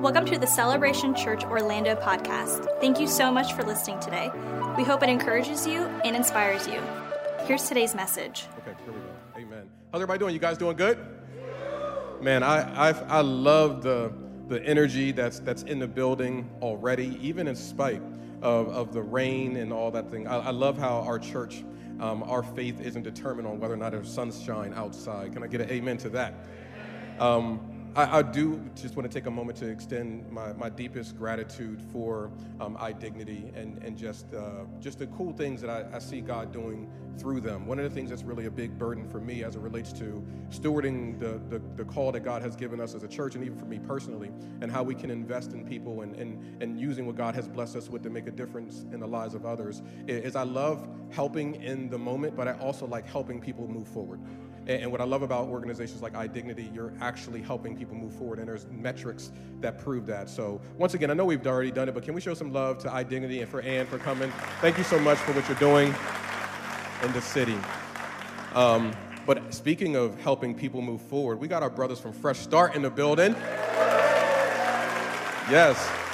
Welcome to the Celebration Church Orlando podcast. Thank you so much for listening today. We hope it encourages you and inspires you. Here's today's message. Okay, here we go. Amen. How's everybody doing? You guys doing good? Man, I I've, I love the the energy that's that's in the building already, even in spite of, of the rain and all that thing. I, I love how our church, um, our faith isn't determined on whether or not there's sunshine outside. Can I get an amen to that? Um, I, I, do just want to take a moment to extend my, my deepest gratitude for um, iDignity and, and just, uh, just the cool things that I, I, see God doing through them. One of the things that's really a big burden for me as it relates to stewarding the, the, the call that God has given us as a church and even for me personally, and how we can invest in people and, and, and using what God has blessed us with to make a difference in the lives of others, is I love helping in the moment, but I also like helping people move forward. And, what I love about organizations like iDignity, you're actually helping people move forward, and there's metrics that prove that. So, once again, I know we've already done it, but can we show some love to iDignity and for Ann for coming? Thank you so much for what you're doing in the city. Um, but speaking of helping people move forward, we got our brothers from Fresh Start in the building. Yes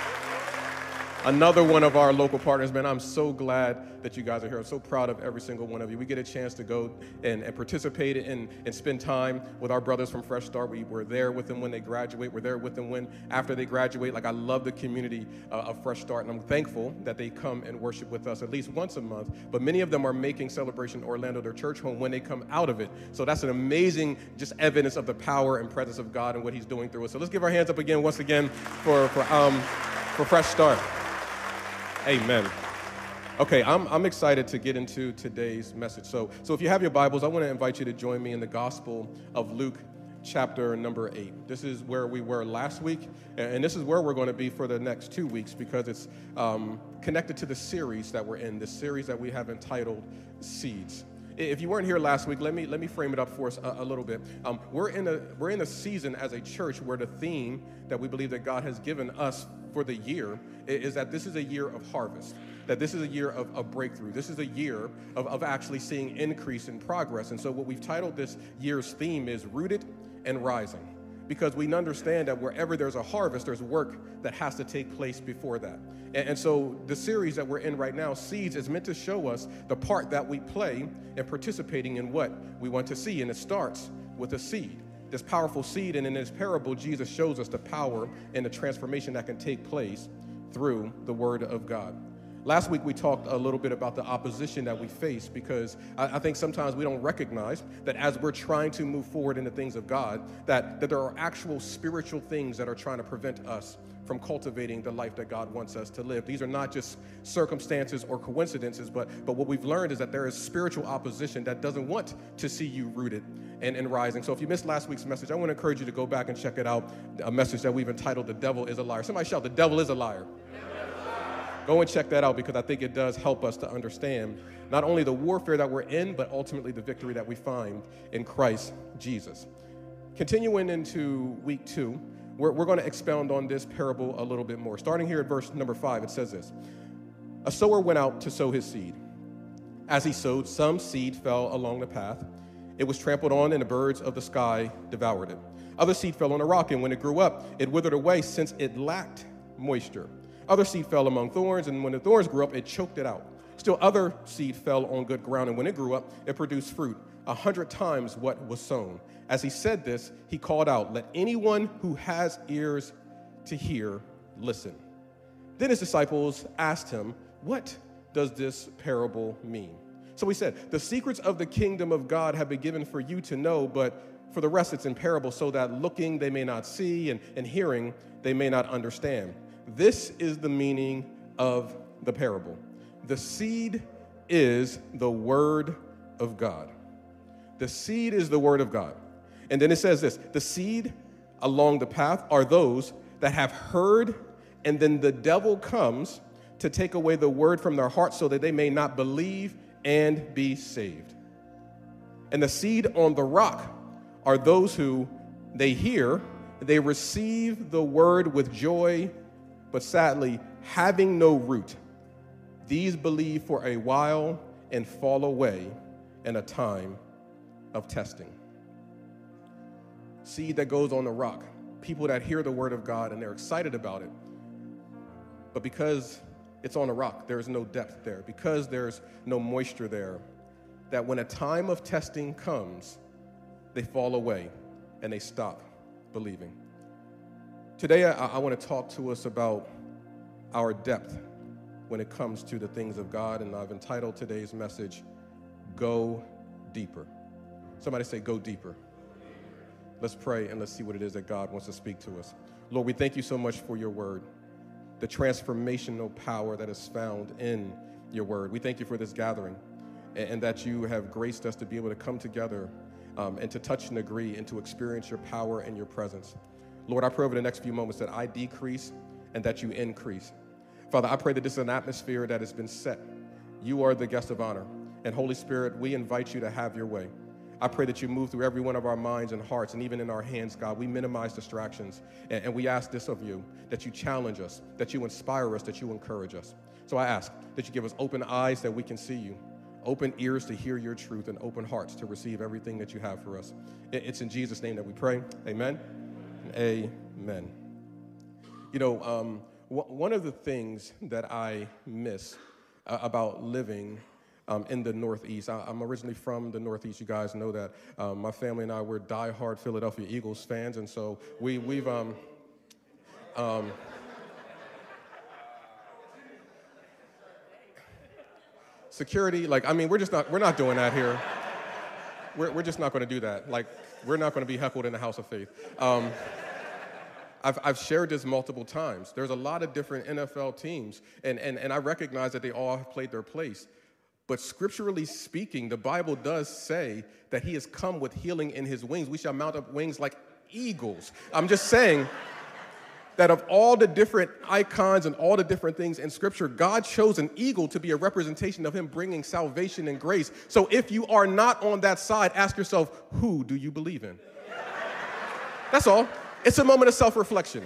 another one of our local partners, man. I'm so glad that you guys are here. I'm so proud of every single one of you. We get a chance to go and, and participate and, and spend time with our brothers from Fresh Start. We were there with them when they graduate. We're there with them when after they graduate. Like I love the community uh, of Fresh Start, and I'm thankful that they come and worship with us at least once a month. But many of them are making Celebration Orlando their church home when they come out of it. So that's an amazing just evidence of the power and presence of God and what He's doing through us. So let's give our hands up again, once again, for for um for Fresh Start. Amen. Okay, I'm, I'm excited to get into today's message. So, so if you have your Bibles, I want to invite you to join me in the Gospel of Luke, chapter number eight. This is where we were last week, and this is where we're going to be for the next two weeks because it's um, connected to the series that we're in, the series that we have entitled Seeds. If you weren't here last week, let me let me frame it up for us a, a little bit. Um, we're in a we're in a season as a church where the theme that we believe that God has given us for the year is that this is a year of harvest, that this is a year of, a breakthrough. This is a year of, of actually seeing increase in progress. And so, what we've titled this year's theme is Rooted and Rising because we understand that wherever there's a harvest, there's work that has to take place before that. And, and, so the series that we're in right now, Seeds, is meant to show us the part that we play in participating in what we want to see. And it starts with a seed this powerful seed. And in this parable, Jesus shows us the power and the transformation that can take place through the Word of God. Last week, we talked a little bit about the opposition that we face because I, I, think sometimes we don't recognize that as we're trying to move forward in the things of God, that, that there are actual spiritual things that are trying to prevent us from cultivating the life that God wants us to live. These are not just circumstances or coincidences, but, but what we've learned is that there is spiritual opposition that doesn't want to see you rooted and, and rising. So if you missed last week's message, I want to encourage you to go back and check it out. A message that we've entitled The Devil is a Liar. Somebody shout, The Devil is a liar. Go and check that out because I think it does help us to understand not only the warfare that we're in, but ultimately the victory that we find in Christ Jesus. Continuing into week two, we're, we're going to expound on this parable a little bit more. Starting here at verse number five, it says this A sower went out to sow his seed. As he sowed, some seed fell along the path. It was trampled on, and the birds of the sky devoured it. Other seed fell on a rock, and when it grew up, it withered away since it lacked moisture. Other seed fell among thorns, and when the thorns grew up, it choked it out. Still, other seed fell on good ground, and when it grew up, it produced fruit, a hundred times what was sown. As he said this, he called out, Let anyone who has ears to hear listen. Then his disciples asked him, What does this parable mean? So he said, The secrets of the kingdom of God have been given for you to know, but for the rest it's in parable, so that looking they may not see, and, and hearing they may not understand. This is the meaning of the parable. The seed is the word of God. The seed is the word of God. And then it says this the seed along the path are those that have heard, and then the devil comes to take away the word from their hearts so that they may not believe and be saved. And the seed on the rock are those who they hear, they receive the word with joy, but sadly, having no root. These believe for a while and fall away in a time of testing seed that goes on the rock people that hear the word of God and they're excited about it. But because it's on a rock, there is no depth there, because there's no moisture there, that when a time of testing comes, they fall away and they stop believing. Today, I, I want to talk to us about our depth when it comes to the things of God, and I've entitled today's message, Go Deeper. Somebody say, Go Deeper. Let's pray and let's see what it is that God wants to speak to us. Lord, we thank you so much for your word, the transformational power that is found in your word. We thank you for this gathering and, and that you have graced us to be able to come together um, and to touch and agree and to experience your power and your presence. Lord, I pray over the next few moments that I decrease and that you increase. Father, I pray that this is an atmosphere that has been set. You are the guest of honor. And Holy Spirit, we invite you to have your way. I pray that you move through every one of our minds and hearts and even in our hands, God. We minimize distractions. And, and, we ask this of you that you challenge us, that you inspire us, that you encourage us. So I ask that you give us open eyes that we can see you, open ears to hear your truth, and open hearts to receive everything that you have for us. It's in Jesus' name that we pray. Amen. Amen. You know, um, one of the things that I miss uh, about living um, in the Northeast. I, am originally from the Northeast. You guys know that. Um, my family and I were diehard Philadelphia Eagles fans, and so we, we've. Um, um, security, like, I mean, we're just not, we're not doing that here. We're, we're just not going to do that. Like, we're not going to be heckled in the house of faith. Um, I've, I've shared this multiple times. There's a lot of different NFL teams, and, and, and I recognize that they all have played their place. But scripturally speaking, the Bible does say that he has come with healing in his wings. We shall mount up wings like eagles. I'm just saying that of all the different icons and all the different things in scripture, God chose an eagle to be a representation of him bringing salvation and grace. So if you are not on that side, ask yourself, who do you believe in? That's all. It's a moment of self reflection.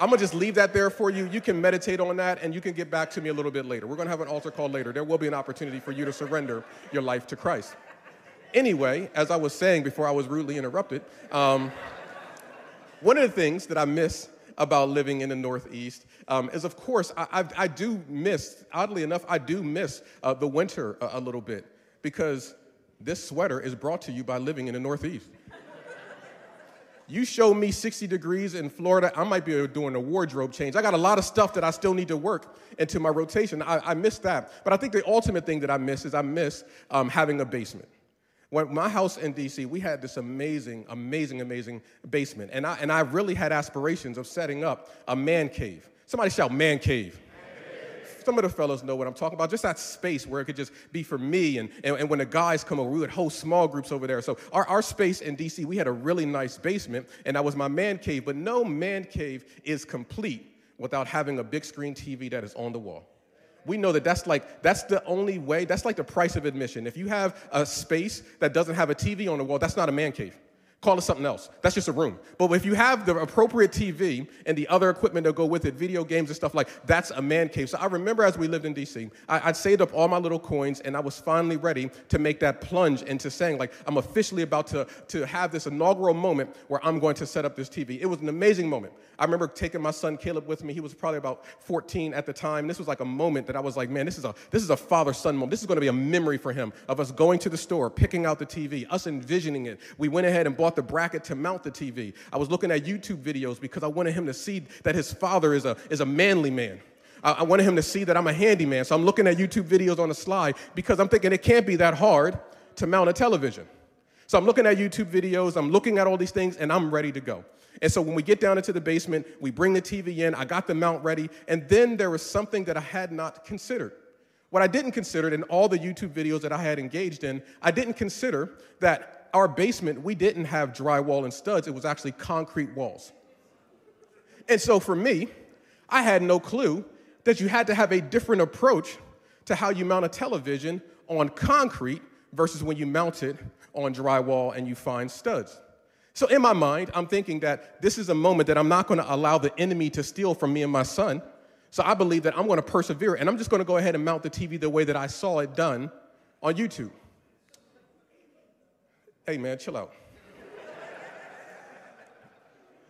I'm gonna just leave that there for you. You can meditate on that and you can get back to me a little bit later. We're gonna have an altar call later. There will be an opportunity for you to surrender your life to Christ. Anyway, as I was saying before I was rudely interrupted, um, one of the things that I miss about living in the Northeast um, is, of course, I, I, I, do miss, oddly enough, I do miss uh, the winter a, a little bit because this sweater is brought to you by living in the Northeast. You show me 60 degrees in Florida, I might be doing a wardrobe change. I got a lot of stuff that I still need to work into my rotation. I, I miss that. But I think the ultimate thing that I miss is I miss um, having a basement. When my house in DC, we had this amazing, amazing, amazing basement. And I, and I really had aspirations of setting up a man cave. Somebody shout, man cave some of the fellows know what I'm talking about. Just that space where it could just be for me. And, and, and when the guys come over, we would host small groups over there. So our, our space in DC, we had a really nice basement, and that was my man cave. But no man cave is complete without having a big screen TV that is on the wall we know that that's like that's the only way that's like the price of admission if you have a space that doesn't have a tv on the wall that's not a man cave Call it something else. That's just a room. But if you have the appropriate TV and the other equipment that go with it, video games and stuff like that's a man cave. So I remember as we lived in DC, I, would saved up all my little coins and I was finally ready to make that plunge into saying, like, I'm officially about to, to have this inaugural moment where I'm going to set up this TV. It was an amazing moment. I remember taking my son Caleb with me. He was probably about 14 at the time. This was like a moment that I was like, man, this is a this is a father-son moment. This is going to be a memory for him of us going to the store, picking out the TV, us envisioning it. We went ahead and bought the bracket to mount the TV. I was looking at YouTube videos because I wanted him to see that his father is a, is a manly man. I, I wanted him to see that I'm a handyman. So I'm looking at YouTube videos on the slide because I'm thinking it can't be that hard to mount a television. So I'm looking at YouTube videos, I'm looking at all these things, and I'm ready to go. And so when we get down into the basement, we bring the TV in, I got the mount ready, and then there was something that I had not considered. What I didn't consider in all the YouTube videos that I had engaged in, I didn't consider that our basement, we didn't have drywall and studs, it was actually concrete walls. And so for me, I had no clue that you had to have a different approach to how you mount a television on concrete versus when you mount it on drywall and you find studs. So in my mind, I'm thinking that this is a moment that I'm not going to allow the enemy to steal from me and my son. So I believe that I'm going to persevere and I'm just going to go ahead and mount the TV the way that I saw it done on YouTube. Hey, man, chill out.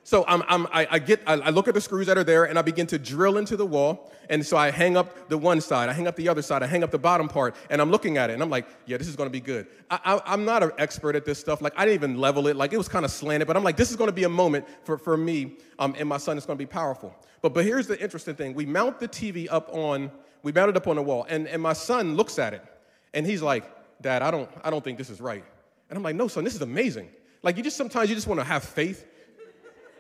So I'm, I'm, I, I get, I, I look at the screws that are there and I begin to drill into the wall. And so I hang up the one side, I hang up the other side, I hang up the bottom part, and I'm looking at it and I'm like, yeah, this is gonna be good. I, I, am not an expert at this stuff. Like, I didn't even level it. Like, it was kind of slanted, but I'm like, this is gonna be a moment for, for me um, and my son. It's gonna be powerful. But, but here's the interesting thing we mount the TV up on, we mount it up on the wall, and, and my son looks at it and he's like, Dad, I don't, I don't think this is right. And I'm like, no, son, this is amazing. Like, you just sometimes you just wanna have faith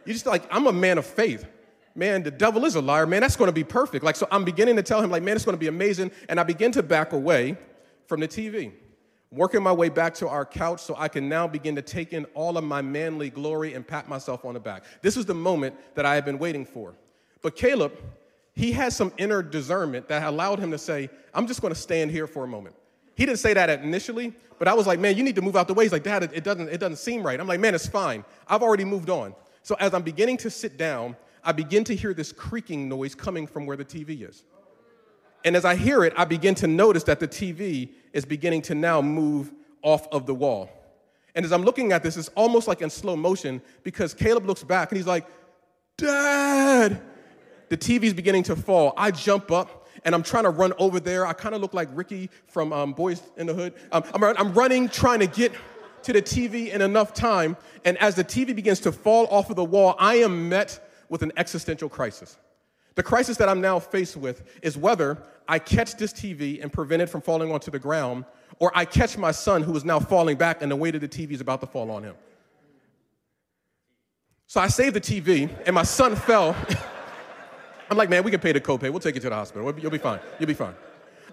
you just like, I'm a man of faith. Man, the devil is a liar. Man, that's going to be perfect. Like, so I'm beginning to tell him, like, man, it's going to be amazing. And I begin to back away from the TV, working my way back to our couch so I can now begin to take in all of my manly glory and pat myself on the back. This was the moment that I had been waiting for. But Caleb, he had some inner discernment that allowed him to say, I'm just going to stand here for a moment. He didn't say that initially, but I was like, man, you need to move out the way. He's like, Dad, it doesn't, it doesn't seem right. I'm like, man, it's fine. I've already moved on. So as I'm beginning to sit down, I begin to hear this creaking noise coming from where the TV is. And as I hear it, I begin to notice that the TV is beginning to now move off of the wall. And as I'm looking at this, it's almost like in slow motion because Caleb looks back and he's like, Dad! The TV's beginning to fall. I jump up and I'm trying to run over there. I kind of look like Ricky from um, Boyz n the Hood. Um, I'm, I'm running, trying to get to the TV in enough time, and as the TV begins to fall off of the wall, I am met with an existential crisis. The crisis that I'm now faced with is whether I catch this TV and prevent it from falling onto the ground, or I catch my son who is now falling back and the weight of the TV is about to fall on him. So I saved the TV, and my son fell. I'm like, man, we can pay the copay. We'll take you to the hospital. You'll be fine. You'll be fine.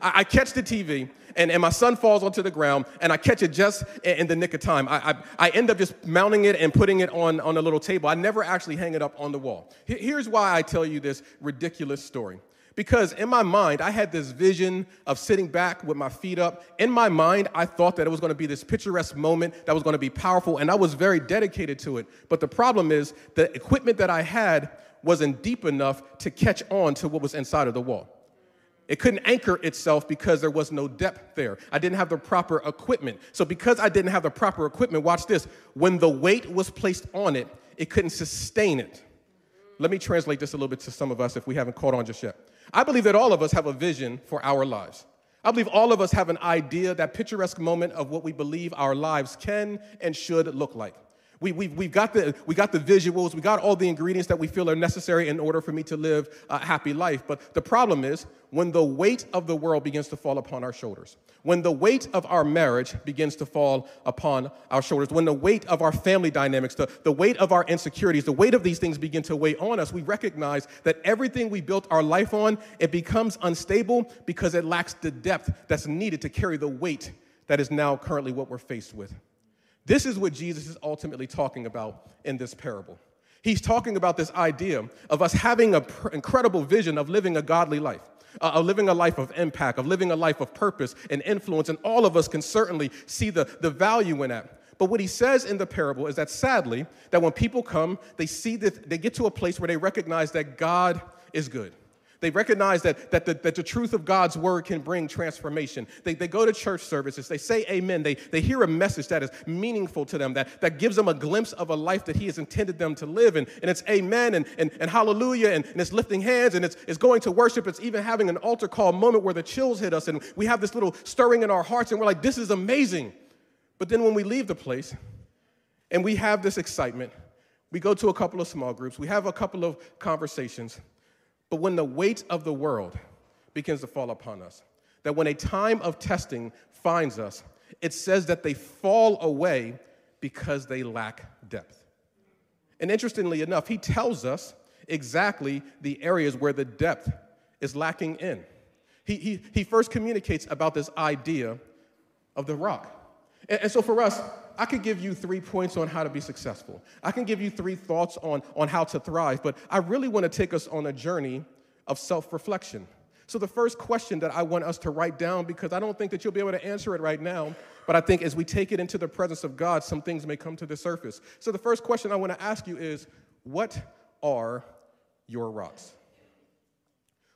I, I catch the TV, and, and my son falls onto the ground, and I catch it just in, in the nick of time. I, I, I, end up just mounting it and putting it on, on a little table. I never actually hang it up on the wall. Here's why I tell you this ridiculous story. Because in my mind, I had this vision of sitting back with my feet up. In my mind, I thought that it was going to be this picturesque moment that was going to be powerful, and I was very dedicated to it. But the problem is, the equipment that I had wasn't deep enough to catch on to what was inside of the wall. It couldn't anchor itself because there was no depth there. I didn't have the proper equipment. So, because I didn't have the proper equipment, watch this when the weight was placed on it, it couldn't sustain it. Let me translate this a little bit to some of us if we haven't caught on just yet. I believe that all of us have a vision for our lives. I believe all of us have an idea, that picturesque moment of what we believe our lives can and should look like. We, we, we've got the, we got the visuals, we got all the ingredients that we feel are necessary in order for me to live a happy life. But the problem is when the weight of the world begins to fall upon our shoulders, when the weight of our marriage begins to fall upon our shoulders, when the weight of our family dynamics, the, the weight of our insecurities, the weight of these things begin to weigh on us, we recognize that everything we built our life on, it becomes unstable because it lacks the depth that's needed to carry the weight that is now currently what we're faced with. This is what Jesus is ultimately talking about in this parable. He's talking about this idea of us having an pr- incredible vision of living a godly life, uh, of living a life of impact, of living a life of purpose and influence, and all of us can certainly see the, the value in that. But what he says in the parable is that sadly, that when people come, they see that they get to a place where they recognize that God is good. They recognize that, that, the, that the truth of God's word can bring transformation. They, they go to church services, they say amen, they, they hear a message that is meaningful to them, that, that gives them a glimpse of a life that He has intended them to live. And, and it's amen and, and, and hallelujah, and, and it's lifting hands, and it's, it's going to worship. It's even having an altar call moment where the chills hit us, and we have this little stirring in our hearts, and we're like, this is amazing. But then when we leave the place and we have this excitement, we go to a couple of small groups, we have a couple of conversations, but when the weight of the world begins to fall upon us, that when a time of testing finds us, it says that they fall away because they lack depth. And interestingly enough, he tells us exactly the areas where the depth is lacking in. He, he, he first communicates about this idea of the rock. And, and so for us, I could give you three points on how to be successful. I can give you three thoughts on, on how to thrive, but I really want to take us on a journey of self reflection. So, the first question that I want us to write down, because I don't think that you'll be able to answer it right now, but I think as we take it into the presence of God, some things may come to the surface. So, the first question I want to ask you is what are your rocks?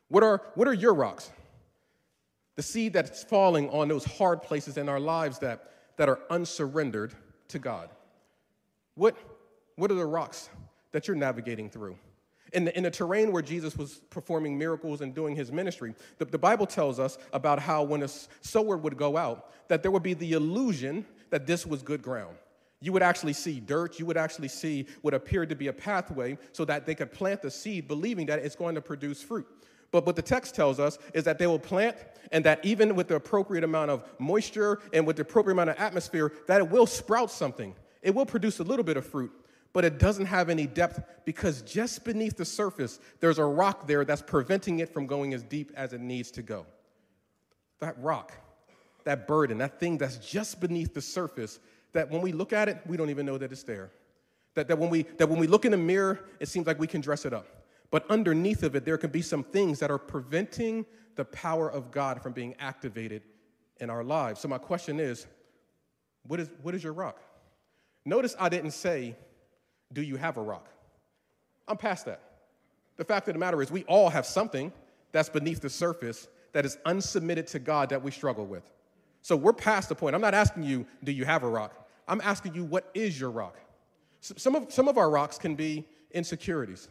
What are, what are your rocks? The seed that's falling on those hard places in our lives that that are unsurrendered to God? What, what are the rocks that you're navigating through. In the, in the terrain where Jesus was performing miracles and doing his ministry, the, the Bible tells us about how when a sower would go out, that there would be the illusion that this was good ground. You would actually see dirt, you would actually see what appeared to be a pathway so that they could plant the seed, believing that it's going to produce fruit. But what the text tells us is that they will plant, and that even with the appropriate amount of moisture and with the appropriate amount of atmosphere, that it will sprout something. It will produce a little bit of fruit, but it doesn't have any depth because just beneath the surface, there's a rock there that's preventing it from going as deep as it needs to go. That rock, that burden, that thing that's just beneath the surface, that when we look at it, we don't even know that it's there. That, that, when we, that when we look in the mirror, it seems like we can dress it up. But underneath of it, there can be some things that are preventing the power of God from being activated in our lives. So, my question is what is, what is your rock? Notice I didn't say, Do you have a rock? I'm past that. The fact of the matter is, we all have something that's beneath the surface that is unsubmitted to God that we struggle with. So, we're past the point. I'm not asking you, Do you have a rock? I'm asking you, What is your rock? Some of, some of our rocks can be insecurities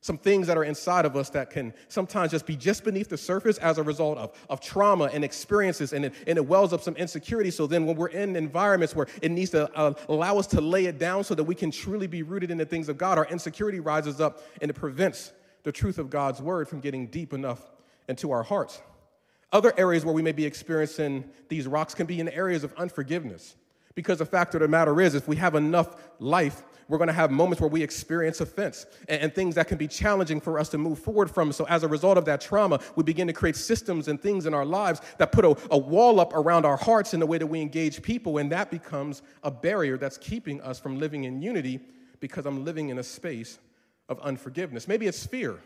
some things that are inside of us that can sometimes just be just beneath the surface as a result of, of trauma and experiences, and it, and it wells up some insecurity. So then, when we're in environments where it needs to uh, allow us to lay it down so that we can truly be rooted in the things of God, our insecurity rises up and it prevents the truth of God's word from getting deep enough into our hearts. Other areas where we may be experiencing these rocks can be in areas of unforgiveness. Because the fact of the matter is, if we have enough life we're going to have moments where we experience offense and, and, things that can be challenging for us to move forward from. So, as a result of that trauma, we begin to create systems and things in our lives that put a, a wall up around our hearts in the way that we engage people. And that becomes a barrier that's keeping us from living in unity because I'm living in a space of unforgiveness. Maybe it's fear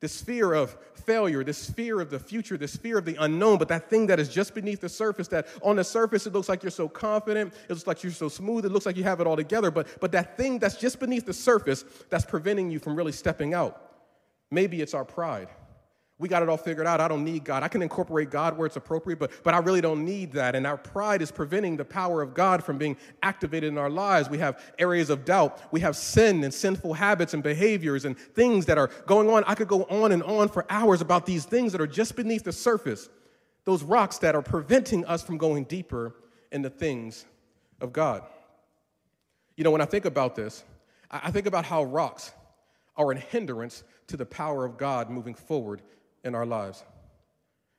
this fear of failure, this fear of the future, this fear of the unknown, but that thing that is just beneath the surface, that on the surface it looks like you're so confident, it looks like you're so smooth, it looks like you have it all together, but, but that thing that's just beneath the surface that's preventing you from really stepping out. Maybe it's our pride we got it all figured out. I don't need God. I can incorporate God where it's appropriate, but, but I really don't need that. And our pride is preventing the power of God from being activated in our lives. We have areas of doubt. We have sin and sinful habits and behaviors and things that are going on. I could go on and on for hours about these things that are just beneath the surface, those rocks that are preventing us from going deeper in the things of God. You know, when I think about this, I think about how rocks are a hindrance to the power of God moving forward in our lives.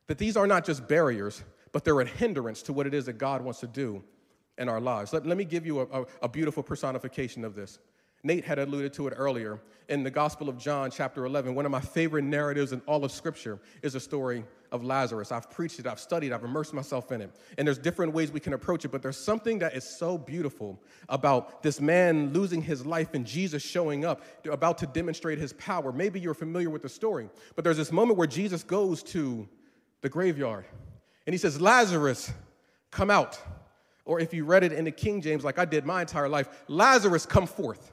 That these are not just barriers, but they're a hindrance to what it is that God wants to do in our lives. Let, let me give you a, a, a beautiful personification of this. Nate had alluded to it earlier. In the Gospel of John, chapter 11, one of my favorite narratives in all of Scripture is a story of Lazarus. I've preached it, I've studied, I've immersed myself in it. And there's different ways we can approach it, but there's something that is so beautiful about this man losing his life and Jesus showing up, about to demonstrate his power. Maybe you're familiar with the story, but there's this moment where Jesus goes to the graveyard and he says, Lazarus, come out. Or if you read it in the King James, like I did my entire life, Lazarus, come forth.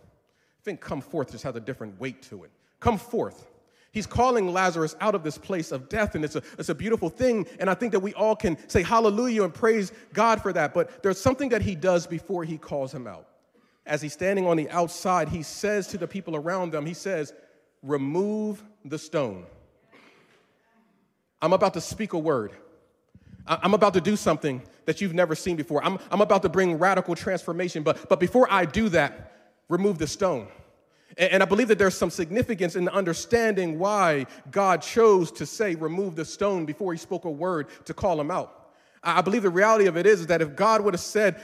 I think come forth just has a different weight to it. Come forth. He's calling Lazarus out of this place of death, and it's a, it's a beautiful thing. And I think that we all can say hallelujah and praise God for that. But there's something that he does before he calls him out. As he's standing on the outside, he says to the people around them, he says, Remove the stone. I'm about to speak a word. I'm about to do something that you've never seen before. I'm, I'm about to bring radical transformation. But, but before I do that, remove the stone. And I believe that there's some significance in understanding why God chose to say, remove the stone before he spoke a word to call him out. I believe the reality of it is that if God would have said,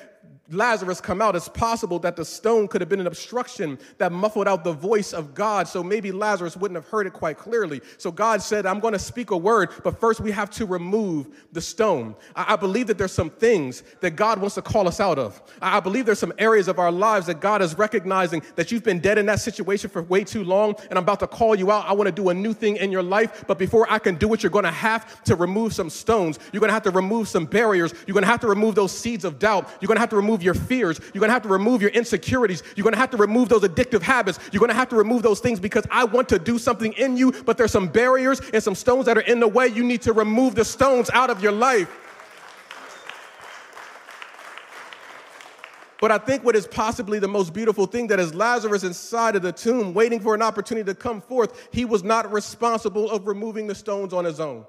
Lazarus come out, it's possible that the stone could have been an obstruction that muffled out the voice of God. So maybe Lazarus wouldn't have heard it quite clearly. So God said, I'm going to speak a word, but first we have to remove the stone. I, believe that there's some things that God wants to call us out of. I believe there's some areas of our lives that God is recognizing that you've been dead in that situation for way too long, and I'm about to call you out. I want to do a new thing in your life, but before I can do it, you're going to have to remove some stones. You're going to have to remove some barriers. You're going to have to remove those seeds of doubt. You're going to have to remove remove your fears. You're going to have to remove your insecurities. You're going to have to remove those addictive habits. You're going to have to remove those things because I want to do something in you, but there's some barriers and some stones that are in the way. You need to remove the stones out of your life. But I think what is possibly the most beautiful thing that as Lazarus inside of the tomb, waiting for an opportunity to come forth, he was not responsible of removing the stones on his own.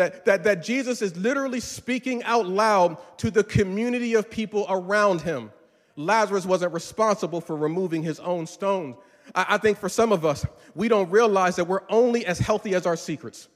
That, that, that Jesus is literally speaking out loud to the community of people around him. Lazarus wasn't responsible for removing his own stones. I, I think for some of us, we don't realize that we're only as healthy as our secrets.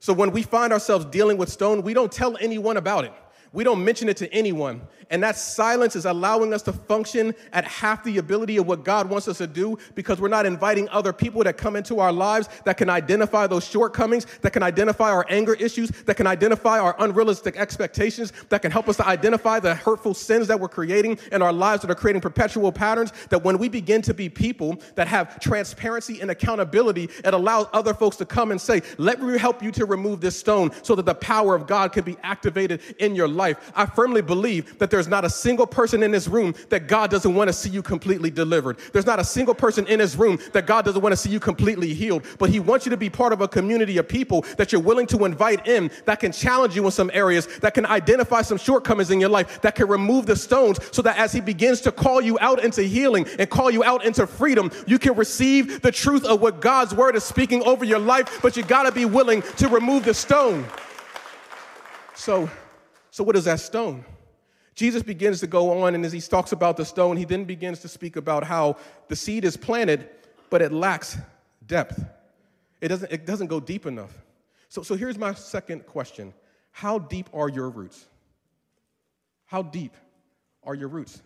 So when we find ourselves dealing with stone, we don't tell anyone about it. We don't mention it to anyone. And that silence is allowing us to function at half the ability of what God wants us to do because we're not inviting other people that come into our lives that can identify those shortcomings, that can identify our anger issues, that can identify our unrealistic expectations, that can help us to identify the hurtful sins that we're creating in our lives that are creating perpetual patterns. That when we begin to be people that have transparency and accountability, it allows other folks to come and say, Let me help you to remove this stone so that the power of God can be activated in your life. I firmly believe that there's not a single person in this room that God doesn't want to see you completely delivered. There's not a single person in this room that God doesn't want to see you completely healed. But He wants you to be part of a community of people that you're willing to invite in that can challenge you in some areas, that can identify some shortcomings in your life, that can remove the stones so that as He begins to call you out into healing and call you out into freedom, you can receive the truth of what God's word is speaking over your life. But you got to be willing to remove the stone. So, so what is that stone? Jesus begins to go on, and as he talks about the stone, he then begins to speak about how the seed is planted, but it lacks depth. It doesn't, it doesn't go deep enough. So, so here's my second question How deep are your roots? How deep are your roots?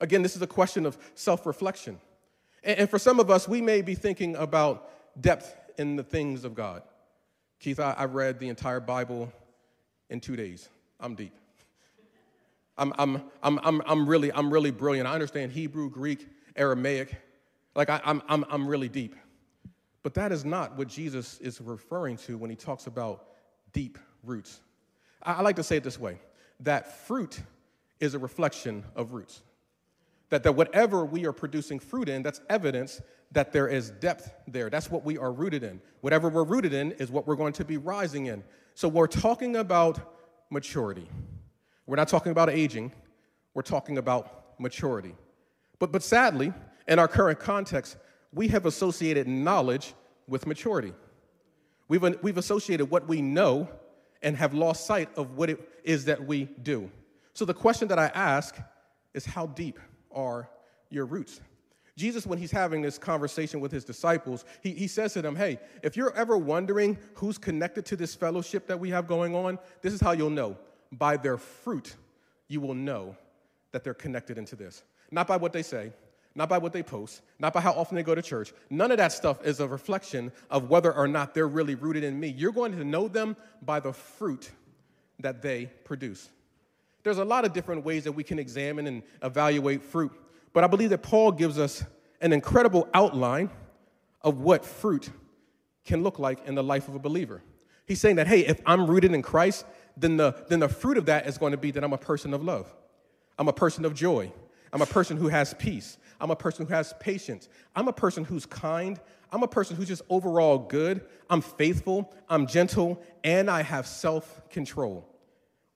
Again, this is a question of self reflection. And, and, for some of us, we may be thinking about depth in the things of God. Keith, I, I read the entire Bible in two days. I'm deep. I'm, I'm, I'm, I'm, I'm, really, I'm really brilliant. I understand Hebrew, Greek, Aramaic. Like, I, I'm, I'm, I'm really deep. But that is not what Jesus is referring to when he talks about deep roots. I, I like to say it this way that fruit is a reflection of roots. That, that whatever we are producing fruit in, that's evidence that there is depth there. That's what we are rooted in. Whatever we're rooted in is what we're going to be rising in. So we're talking about maturity. We're not talking about aging, we're talking about maturity. But, but sadly, in our current context, we have associated knowledge with maturity. We've, we've associated what we know and have lost sight of what it is that we do. So the question that I ask is how deep are your roots? Jesus, when he's having this conversation with his disciples, he, he says to them, Hey, if you're ever wondering who's connected to this fellowship that we have going on, this is how you'll know by their fruit, you will know that they're connected into this. Not by what they say, not by what they post, not by how often they go to church. None of that stuff is a reflection of whether or not they're really rooted in me. You're going to know them by the fruit that they produce. There's a lot of different ways that we can examine and evaluate fruit, but I believe that Paul gives us an incredible outline of what fruit can look like in the life of a believer. He's saying that, hey, if I'm rooted in Christ, then the, then the fruit of that is going to be that I'm a person of love. I'm a person of joy. I'm a person who has peace. I'm a person who has patience. I'm a person who's kind. I'm a person who's just overall good. I'm faithful. I'm gentle. And I have self control.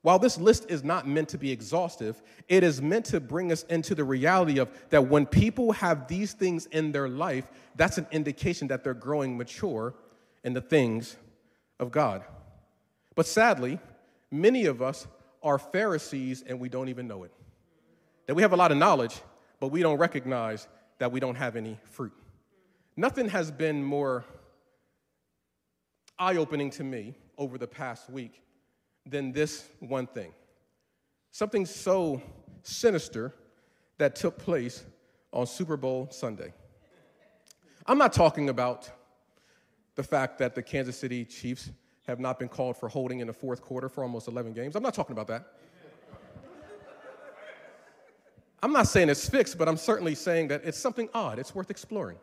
While this list is not meant to be exhaustive, it is meant to bring us into the reality of that when people have these things in their life, that's an indication that they're growing mature in the things of God. But sadly, many of us are Pharisees and we don't even know it. That we have a lot of knowledge, but we don't recognize that we don't have any fruit. Nothing has been more eye opening to me over the past week than this one thing. Something so sinister that took place on Super Bowl Sunday. I'm not talking about the fact that the Kansas City Chiefs have not been called for holding in the fourth quarter for almost 11 games. I'm not talking about that. I'm not saying it's fixed, but I'm certainly saying that it's something odd. It's worth exploring.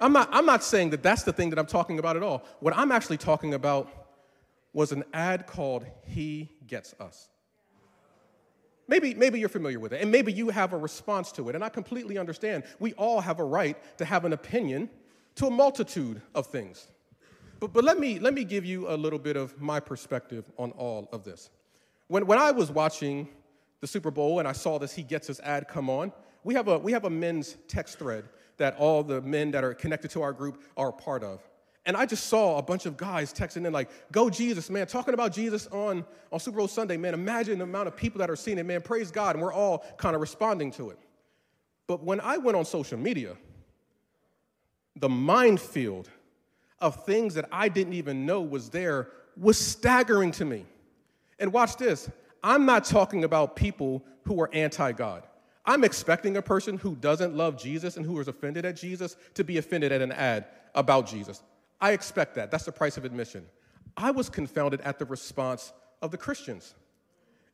I'm not, I'm not saying that that's the thing that I'm talking about at all. What I'm actually talking about was an ad called He Gets Us. Maybe, maybe you're familiar with it, and maybe you have a response to it, and I completely understand. We all have a right to have an opinion to a multitude of things. But, but let, me, let me give you a little bit of my perspective on all of this. When, when I was watching the Super Bowl and I saw this He Gets Us ad come on, we have a, we have a men's text thread that all the men that are connected to our group are part of. And I just saw a bunch of guys texting in, like, go Jesus, man, talking about Jesus on, on Super Bowl Sunday, man. Imagine the amount of people that are seeing it, man. Praise God. And we're all kind of responding to it. But when I went on social media, the minefield of things that I didn't even know was there was staggering to me. And watch this I'm not talking about people who are anti God. I'm expecting a person who doesn't love Jesus and who is offended at Jesus to be offended at an ad about Jesus. I expect that. That's the price of admission. I was confounded at the response of the Christians.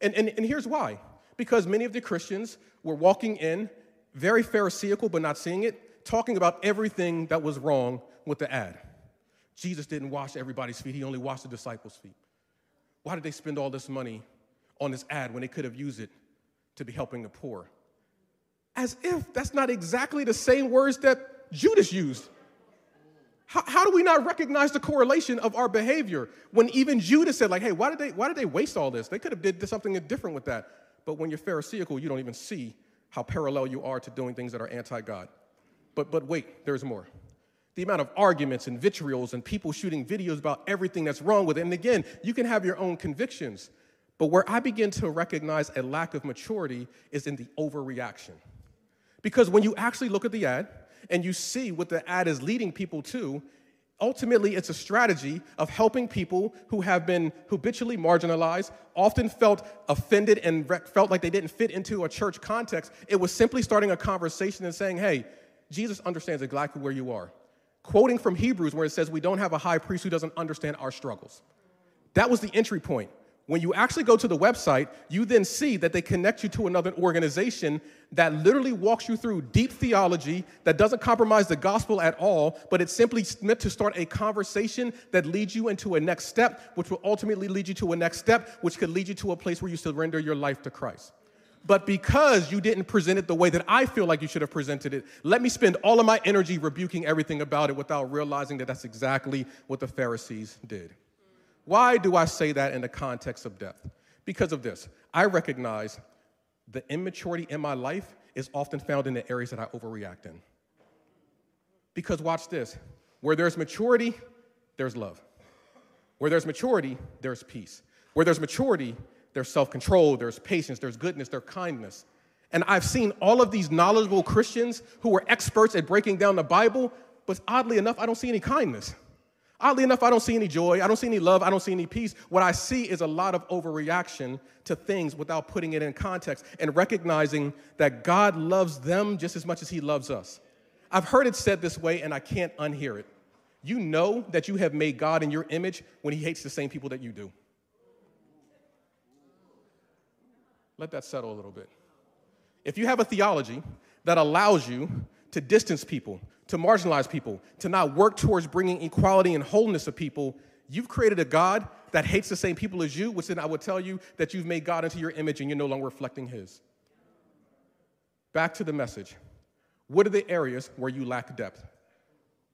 And, and, and here's why because many of the Christians were walking in very Pharisaical, but not seeing it, talking about everything that was wrong with the ad. Jesus didn't wash everybody's feet, he only washed the disciples' feet. Why did they spend all this money on this ad when they could have used it to be helping the poor? As if that's not exactly the same words that Judas used. How, how, do we not recognize the correlation of our behavior when even Judas said, like, hey, why did they, why did they waste all this? They could have did something different with that. But when you're Pharisaical, you don't even see how parallel you are to doing things that are anti-God. But, but wait, there's more. The amount of arguments and vitriols and people shooting videos about everything that's wrong with it. And again, you can have your own convictions. But where I begin to recognize a lack of maturity is in the overreaction. Because when you actually look at the ad and you see what the ad is leading people to, ultimately it's a strategy of helping people who have been habitually marginalized, often felt offended and felt like they didn't fit into a church context. It was simply starting a conversation and saying, hey, Jesus understands exactly where you are. Quoting from Hebrews, where it says, We don't have a high priest who doesn't understand our struggles. That was the entry point. When you actually go to the website, you then see that they connect you to another organization that literally walks you through deep theology that doesn't compromise the gospel at all, but it's simply meant to start a conversation that leads you into a next step, which will ultimately lead you to a next step, which could lead you to a place where you surrender your life to Christ. But because you didn't present it the way that I feel like you should have presented it, let me spend all of my energy rebuking everything about it without realizing that that's exactly what the Pharisees did. Why do I say that in the context of death? Because of this. I recognize the immaturity in my life is often found in the areas that I overreact in. Because watch this where there's maturity, there's love. Where there's maturity, there's peace. Where there's maturity, there's self control, there's patience, there's goodness, there's kindness. And I've seen all of these knowledgeable Christians who are experts at breaking down the Bible, but oddly enough, I don't see any kindness. Oddly enough, I don't see any joy, I don't see any love, I don't see any peace. What I see is a lot of overreaction to things without putting it in context and recognizing that God loves them just as much as He loves us. I've heard it said this way, and I can't unhear it. You know that you have made God in your image when He hates the same people that you do. Let that settle a little bit. If you have a theology that allows you to distance people, to marginalize people, to not work towards bringing equality and wholeness of people, you've created a God that hates the same people as you, which then I would tell you that you've made God into your image and you're no longer reflecting His. Back to the message. What are the areas where you lack depth?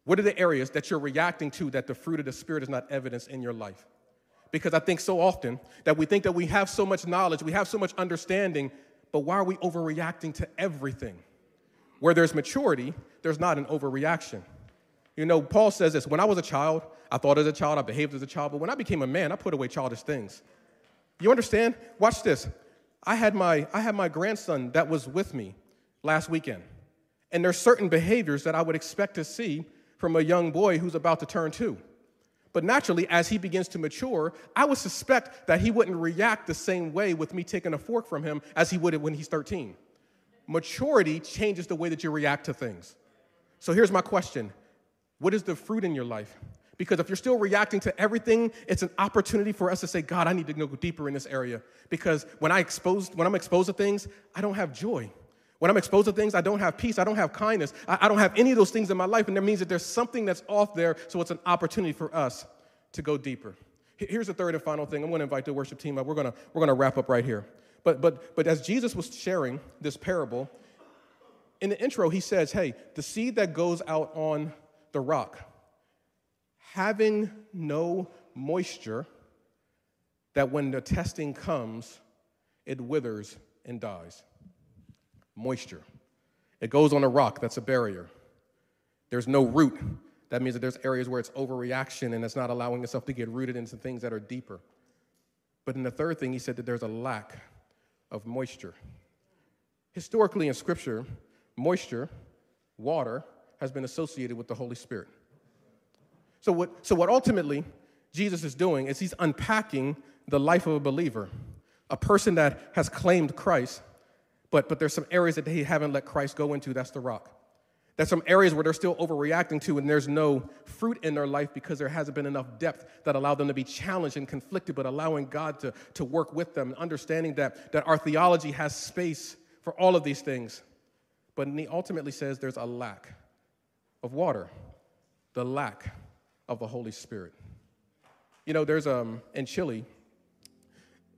What are the areas that you're reacting to that the fruit of the Spirit is not evidence in your life? Because I think so often that we think that we have so much knowledge, we have so much understanding, but why are we overreacting to everything? Where there's maturity, there's not an overreaction. You know, Paul says this when I was a child, I thought as a child, I behaved as a child, but when I became a man, I put away childish things. You understand? Watch this. I had my, I had my grandson that was with me last weekend, and there's certain behaviors that I would expect to see from a young boy who's about to turn two. But naturally, as he begins to mature, I would suspect that he wouldn't react the same way with me taking a fork from him as he would when he's 13 maturity changes the way that you react to things. So here's my question What is the fruit in your life? Because if you're still reacting to everything, it's an opportunity for us to say, God, I need to go deeper in this area. Because when I expose, when I'm exposed to things, I don't have joy. When I'm exposed to things, I don't have peace, I don't have kindness, I, I don't have any of those things in my life, and that means that there's something that's off there, so it's an opportunity for us to go deeper. Here's the third and final thing. I'm gonna invite the worship team up. We're gonna, we're gonna wrap up right here. But, but, but as Jesus was sharing this parable, in the intro, he says, Hey, the seed that goes out on the rock, having no moisture, that when the testing comes, it withers and dies. Moisture. It goes on a rock, that's a barrier. There's no root. That means that there's areas where it's overreaction and it's not allowing itself to get rooted into things that are deeper. But in the third thing, he said that there's a lack of moisture. Historically in Scripture, moisture, water, has been associated with the Holy Spirit. So, what, so what ultimately Jesus is doing is he's unpacking the life of a believer, a person that has claimed Christ, but, but there's some areas that they haven't let Christ go into. That's the rock. There's some areas where they're still overreacting to, and there's no fruit in their life because there hasn't been enough depth that allowed them to be challenged and conflicted, but allowing God to, to work with them, understanding that, that our theology has space for all of these things. But he ultimately says there's a lack of water, the lack of the Holy Spirit. You know, there's um in Chile,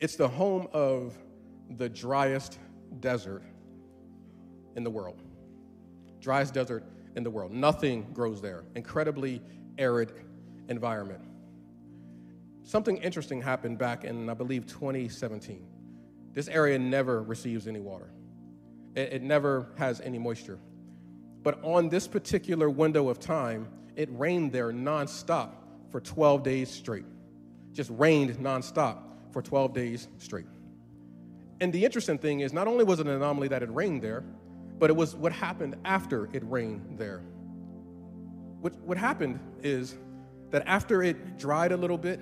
it's the home of the driest desert in the world. Driest desert in the world. Nothing grows there. Incredibly arid environment. Something interesting happened back in, I believe, 2017. This area never receives any water, it, it never has any moisture. But on this particular window of time, it rained there nonstop for 12 days straight. Just rained nonstop for 12 days straight. And the interesting thing is, not only was it an anomaly that it rained there, but it was what happened after it rained there. What, what happened is that after it dried a little bit,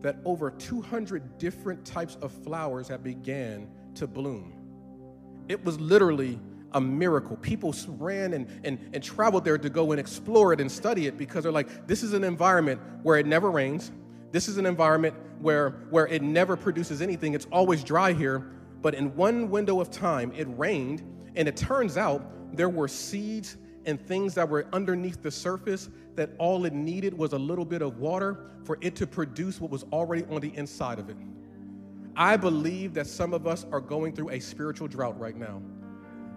that over 200 different types of flowers had began to bloom. It was literally a miracle. People ran and, and, and traveled there to go and explore it and study it because they're like, this is an environment where it never rains. This is an environment where, where it never produces anything. It's always dry here. But in one window of time, it rained, and it turns out there were seeds and things that were underneath the surface that all it needed was a little bit of water for it to produce what was already on the inside of it. I believe that some of us are going through a spiritual drought right now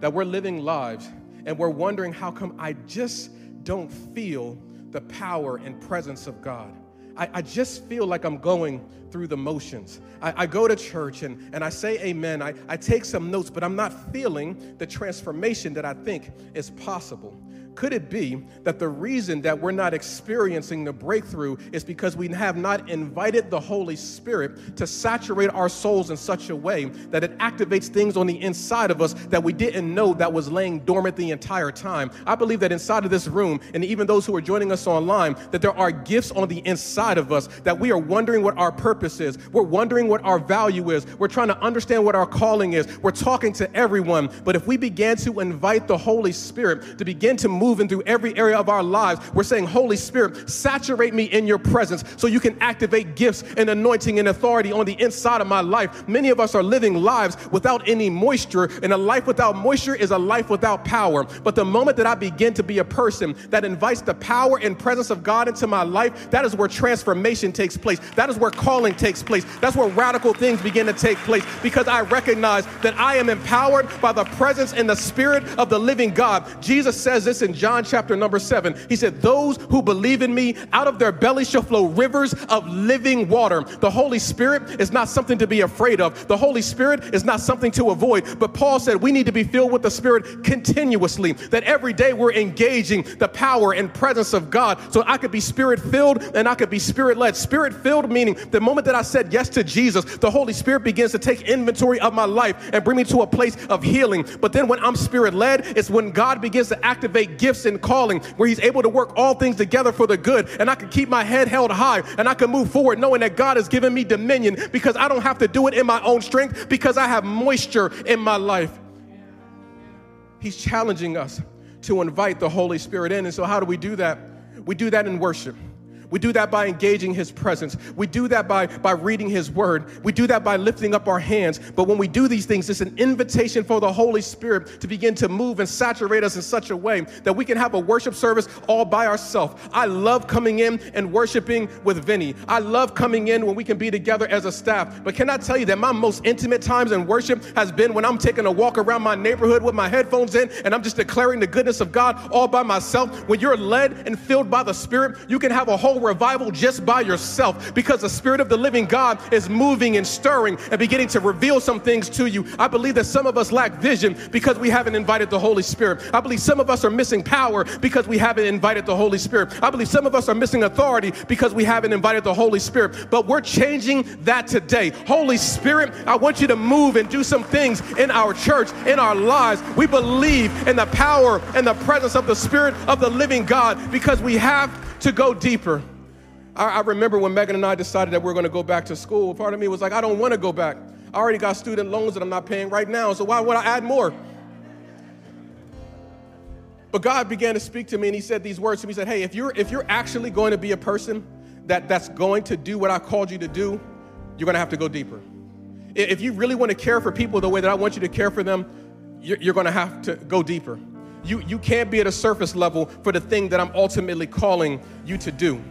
that we're living lives and we're wondering how come I just don't feel the power and presence of God. I, I just feel like I'm going through the motions. I, I, go to church and, and I say amen. I, I take some notes, but I'm not feeling the transformation that I think is possible. Could it be that the reason that we're not experiencing the breakthrough is because we have not invited the Holy Spirit to saturate our souls in such a way that it activates things on the inside of us that we didn't know that was laying dormant the entire time? I believe that inside of this room, and even those who are joining us online, that there are gifts on the inside of us that we are wondering what our purpose is. We're wondering what our value is. We're trying to understand what our calling is. We're talking to everyone. But if we began to invite the Holy Spirit to begin to move moving through every area of our lives, we're saying, Holy Spirit, saturate me in your presence so you can activate gifts and anointing and authority on the inside of my life. Many of us are living lives without any moisture, and a life without moisture is a life without power. But the moment that I begin to be a person that invites the power and presence of God into my life, that is where transformation takes place. That is where calling takes place. That's where radical things begin to take place because I recognize that I am empowered by the presence and the spirit of the living God. Jesus says this in John chapter number seven. He said, Those who believe in me, out of their belly shall flow rivers of living water. The Holy Spirit is not something to be afraid of, the Holy Spirit is not something to avoid. But Paul said we need to be filled with the Spirit continuously, that every day we're engaging the power and presence of God. So I could be spirit filled and I could be spirit led. Spirit filled meaning the moment that I said yes to Jesus, the Holy Spirit begins to take inventory of my life and bring me to a place of healing. But then when I'm spirit led, it's when God begins to activate gifts and calling where He's able to work all things together for the good. And I can keep my head held high and I can move forward knowing that God has given me dominion because I don't have to do it in my own strength because I have moisture in my life. He's challenging us to invite the Holy Spirit in. And so, how do we do that? We do that in worship. We do that by engaging His presence. We do that by, by reading His word. We do that by lifting up our hands. But when we do these things, it's an invitation for the Holy Spirit to begin to move and saturate us in such a way that we can have a worship service all by ourselves. I love coming in and worshiping with Vinny. I love coming in when we can be together as a staff. But can I tell you that my most intimate times in worship has been when I'm taking a walk around my neighborhood with my headphones in and I'm just declaring the goodness of God all by myself. When you're led and filled by the Spirit, you can have a whole call revival just by yourself because the Spirit of the living God is moving and stirring and beginning to reveal some things to you. I believe that some of us lack vision because we haven't invited the Holy Spirit. I believe some of us are missing power because we haven't invited the Holy Spirit. I believe some of us are missing authority because we haven't invited the Holy Spirit. But we're changing that today. Holy Spirit, I want you to move and do some things in our church, in our lives. We believe in the power and the presence of the Spirit of the living God because we have to go deeper. I, I remember when Megan and I decided that we are going to go back to school. Part of me was like, I don't want to go back. I already got student loans that I'm not paying right now, so why would I add more? But God began to speak to me and he said these words to me. He said, Hey, if you're if you're actually going to be a person that, that's going to do what I called you to do, you're gonna have to go deeper. If you really want to care for people the way that I want you to care for them, you're, you're gonna have to go deeper. You, you can't be at a surface level for the thing that I'm ultimately calling you to do.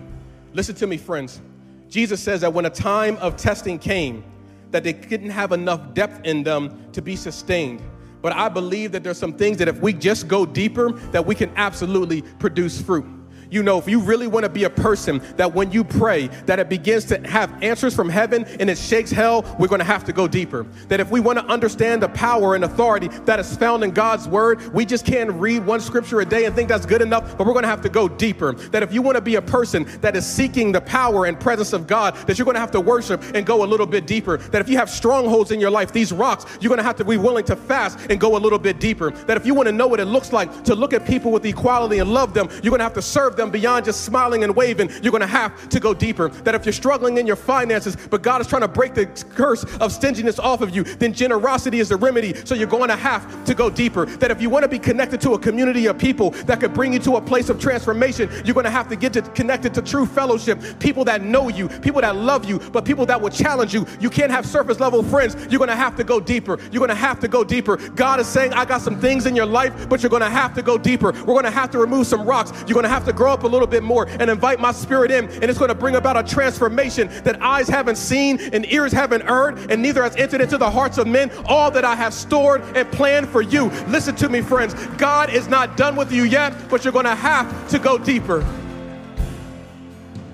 Listen to me, friends. Jesus says that when a time of testing came, that they didn't have enough depth in them to be sustained. But I believe that there's some things that if we just go deeper, that we can absolutely produce fruit you know, if you really want to be a person that when you pray, that it begins to have answers from heaven and it shakes hell, we're going to have to go deeper. That if we want to understand the power and authority that is found in God's word, we just can't read one scripture a day and think that's good enough, but we're going to have to go deeper. That if you want to be a person that is seeking the power and presence of God, that you're going to have to worship and go a little bit deeper. That if you have strongholds in your life, these rocks, you're going to have to be willing to fast and go a little bit deeper. That if you want to know what it looks like to look at people with equality and love them, you're going to have to serve them beyond just smiling and waving. You're going to have to go deeper. That if you're struggling in your finances, but God is trying to break the curse of stinginess off of you, then generosity is the remedy. So you're going to have to go deeper. That if you want to be connected to a community of people that could bring you to a place of transformation, you're going to have to get to, connected to true fellowship, people that know you, people that love you, but people that will challenge you. You can't have surface level friends. You're going to have to go deeper. You're going to have to go deeper. God is saying, I got some things in your life, but you're going to have to go deeper. We're going to have to remove some rocks. You're going to have to grow up a little little bit more and invite my spirit in. And it's going to bring about a transformation that eyes haven't seen and ears haven't heard, and neither has entered into the hearts of men. All that I have stored and planned for you. Listen to me, friends. God is not done with you yet, but you're going to have to go deeper.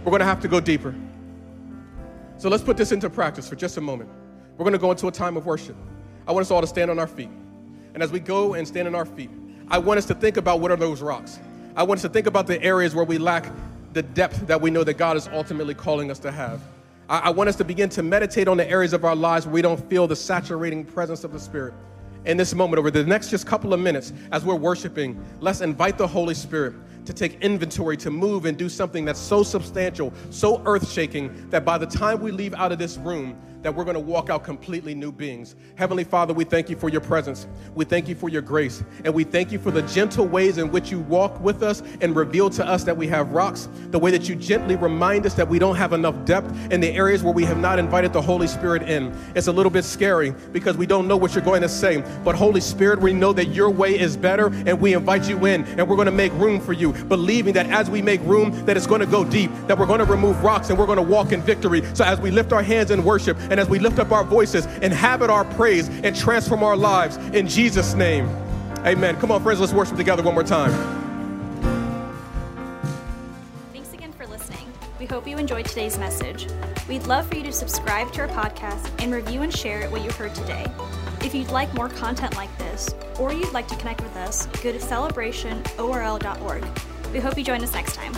We're going to have to go deeper. So let's put this into practice for just a moment. We're going to go into a time of worship. I want us all to stand on our feet. And as we go and stand on our feet, I want us to think about what are those rocks. I want us to think about the areas where we lack the depth that we know that God is ultimately calling us to have. I, I want us to begin to meditate on the areas of our lives where we don't feel the saturating presence of the Spirit. In this moment, over the next just couple of minutes, as we're worshiping, let's invite the Holy Spirit to take inventory, to move and do something that's so substantial, so earth shaking, that by the time we leave out of this room, that we're going to walk out completely new beings. Heavenly Father, we thank you for your presence. We thank you for your grace. And we thank you for the gentle ways in which you walk with us and reveal to us that we have rocks, the way that you gently remind us that we don't have enough depth in the areas where we have not invited the Holy Spirit in. It's a little bit scary because we don't know what you're going to say. But Holy Spirit, we know that your way is better and we invite you in and we're going to make room for you, believing that as we make room, that it's going to go deep, that we're going to remove rocks and we're going to walk in victory. So as we lift our hands in worship and as we lift up our voices, inhabit our praise and transform our lives in Jesus' name. Amen. Come on, friends, let's worship together one more time. Thanks again for listening. We hope you enjoyed today's message. We'd love for you to subscribe to our podcast and review and share what you heard today. If you'd like more content like this, or you'd like to connect with us, go to celebrationorl.org. We hope you join us next time.